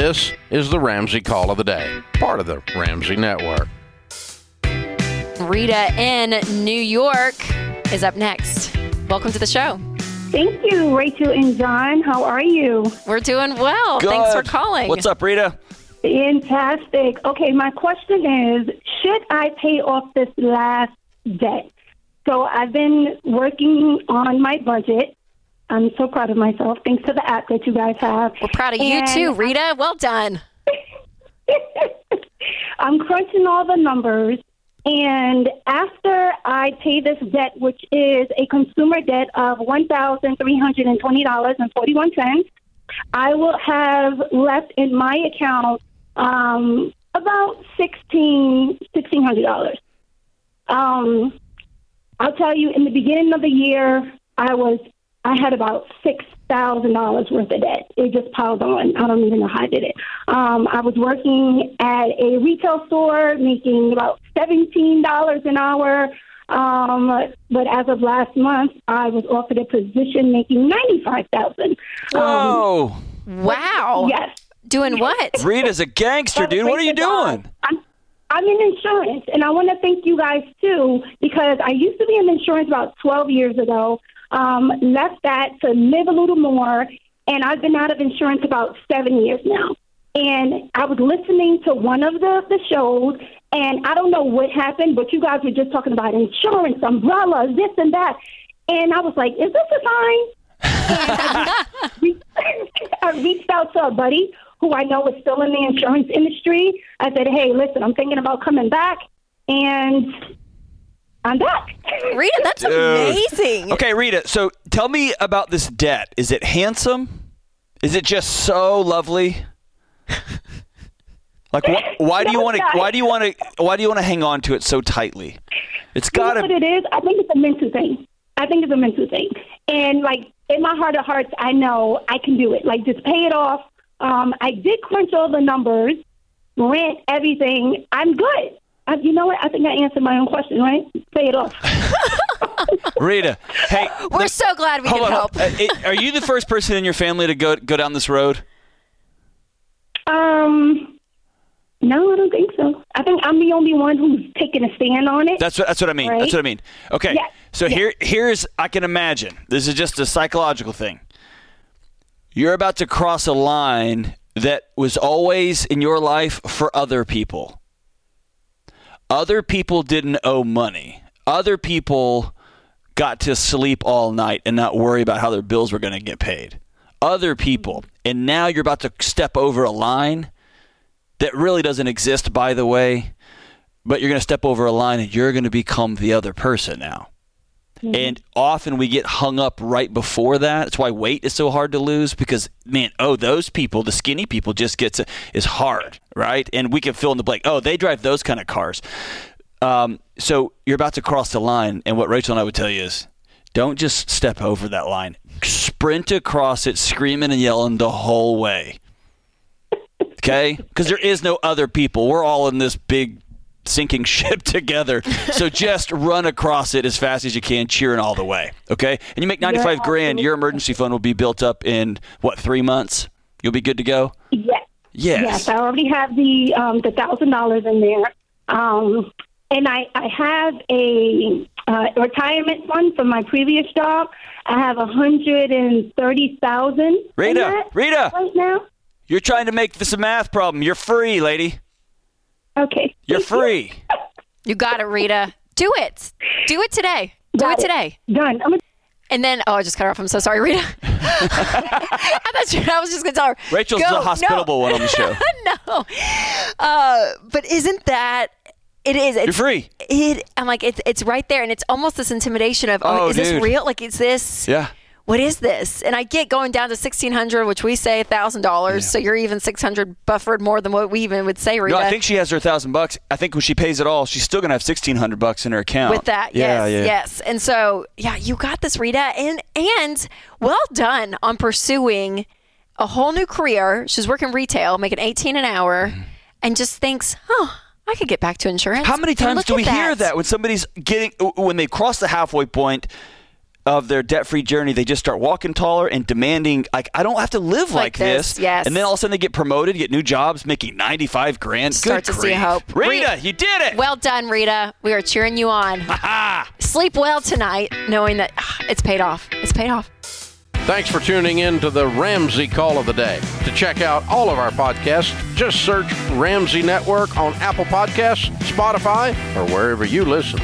This is the Ramsey Call of the Day, part of the Ramsey Network. Rita in New York is up next. Welcome to the show. Thank you, Rachel and John. How are you? We're doing well. Thanks for calling. What's up, Rita? Fantastic. Okay, my question is Should I pay off this last debt? So I've been working on my budget. I'm so proud of myself, thanks to the app that you guys have. We're proud of you too, Rita. Well done. I'm crunching all the numbers, and after I pay this debt, which is a consumer debt of one thousand three hundred and twenty dollars and forty one cents, I will have left in my account um, about sixteen sixteen hundred dollars. Um, I'll tell you, in the beginning of the year, I was I had about six thousand dollars worth of debt. It just piled on. I don't even know how I did it. Um, I was working at a retail store, making about seventeen dollars an hour. Um, but as of last month, I was offered a position making ninety five thousand. Whoa. Wow. Yes. Doing what? Rita's a gangster, dude. What are you doing? I'm, I'm in insurance, and I want to thank you guys too because I used to be in insurance about 12 years ago. Um, left that to live a little more, and I've been out of insurance about seven years now. And I was listening to one of the, the shows, and I don't know what happened, but you guys were just talking about insurance, umbrellas, this and that. And I was like, is this a sign? re- I reached out to a buddy who I know is still in the insurance industry. I said, "Hey, listen, I'm thinking about coming back," and I'm back. Rita, that's amazing. Okay, Rita. So tell me about this debt. Is it handsome? Is it just so lovely? Like, wh- why do you want to? Why do you want to? Why do you want to hang on to it so tightly? It's You know got what it is? I think it's a mental thing. I think it's a mental thing, and like in my heart of hearts, I know I can do it. Like just pay it off. Um, I did crunch all the numbers, rent, everything. I'm good. I, you know what? I think I answered my own question. Right? Say it off. Rita, hey, We're look- so glad we hold can on, help. hold on. Uh, it- are you the first person in your family to go go down this road? Um. No, I don't think so. I think I'm the only one who's taking a stand on it. That's what that's what I mean. That's what I mean. Okay. Yes, So yes. here here's I can imagine. This is just a psychological thing. You're about to cross a line that was always in your life for other people. Other people didn't owe money. Other people got to sleep all night and not worry about how their bills were going to get paid. Other people. And now you're about to step over a line that really doesn't exist, by the way, but you're going to step over a line and you're going to become the other person now. And often we get hung up right before that. That's why weight is so hard to lose because man, oh, those people, the skinny people, just gets is hard, right? And we can fill in the blank. Oh, they drive those kind of cars. Um, so you're about to cross the line, and what Rachel and I would tell you is, don't just step over that line. Sprint across it, screaming and yelling the whole way. Okay? Because there is no other people. We're all in this big sinking ship together. So just run across it as fast as you can, cheering all the way. Okay? And you make 95 grand, your emergency fund will be built up in what, three months? You'll be good to go? Yes. Yes. Yes, I already have the um, the thousand dollars in there, um, and I I have a uh, retirement fund from my previous job. I have a hundred and thirty thousand. Rita, Rita. right now. You're trying to make this a math problem. You're free, lady. Okay, You're free. You got it, Rita. Do it. Do it today. Do Got it today. Done. I'm a- And then, oh, I just cut her off. I'm so sorry, Rita. I thought you, I was just going to tell her. Rachel's go. the hospitable no. one on the show. no. Uh, but isn't that, it is. It's, You're free. It, I'm like, it's, it's right there. And it's almost this intimidation of, oh, Oh, is dude. this real? Like, is this. Yeah. What is this? And I get going down to sixteen hundred, which we say thousand dollars. So you're even six hundred buffered more than what we even would say, Rita. No, I think she has her thousand bucks. I think when she pays it all, she's still gonna have sixteen hundred bucks in her account. with that. yeah, yes, yeah. yes. And so, yeah, you got this, Rita, and and well done on pursuing a whole new career. She's working retail, making eighteen an hour, mm-hmm. and just thinks, oh, I could get back to insurance. How many times do we at hear that when somebody's getting when they cross the halfway point? Of their debt free journey, they just start walking taller and demanding, like, I don't have to live like, Like this, yes. And then all of a sudden they get promoted, get new jobs, making 95 grand. Start Good to see grief. hope. Rita, Re- you did it. Well done, Rita. We are cheering you on. Sleep well tonight, knowing that ah, it's paid off. It's paid off. Thanks for tuning in to the Ramsey Call of the Day. To check out all of our podcasts, just search Ramsey Network on Apple Podcasts, Spotify, or wherever you listen.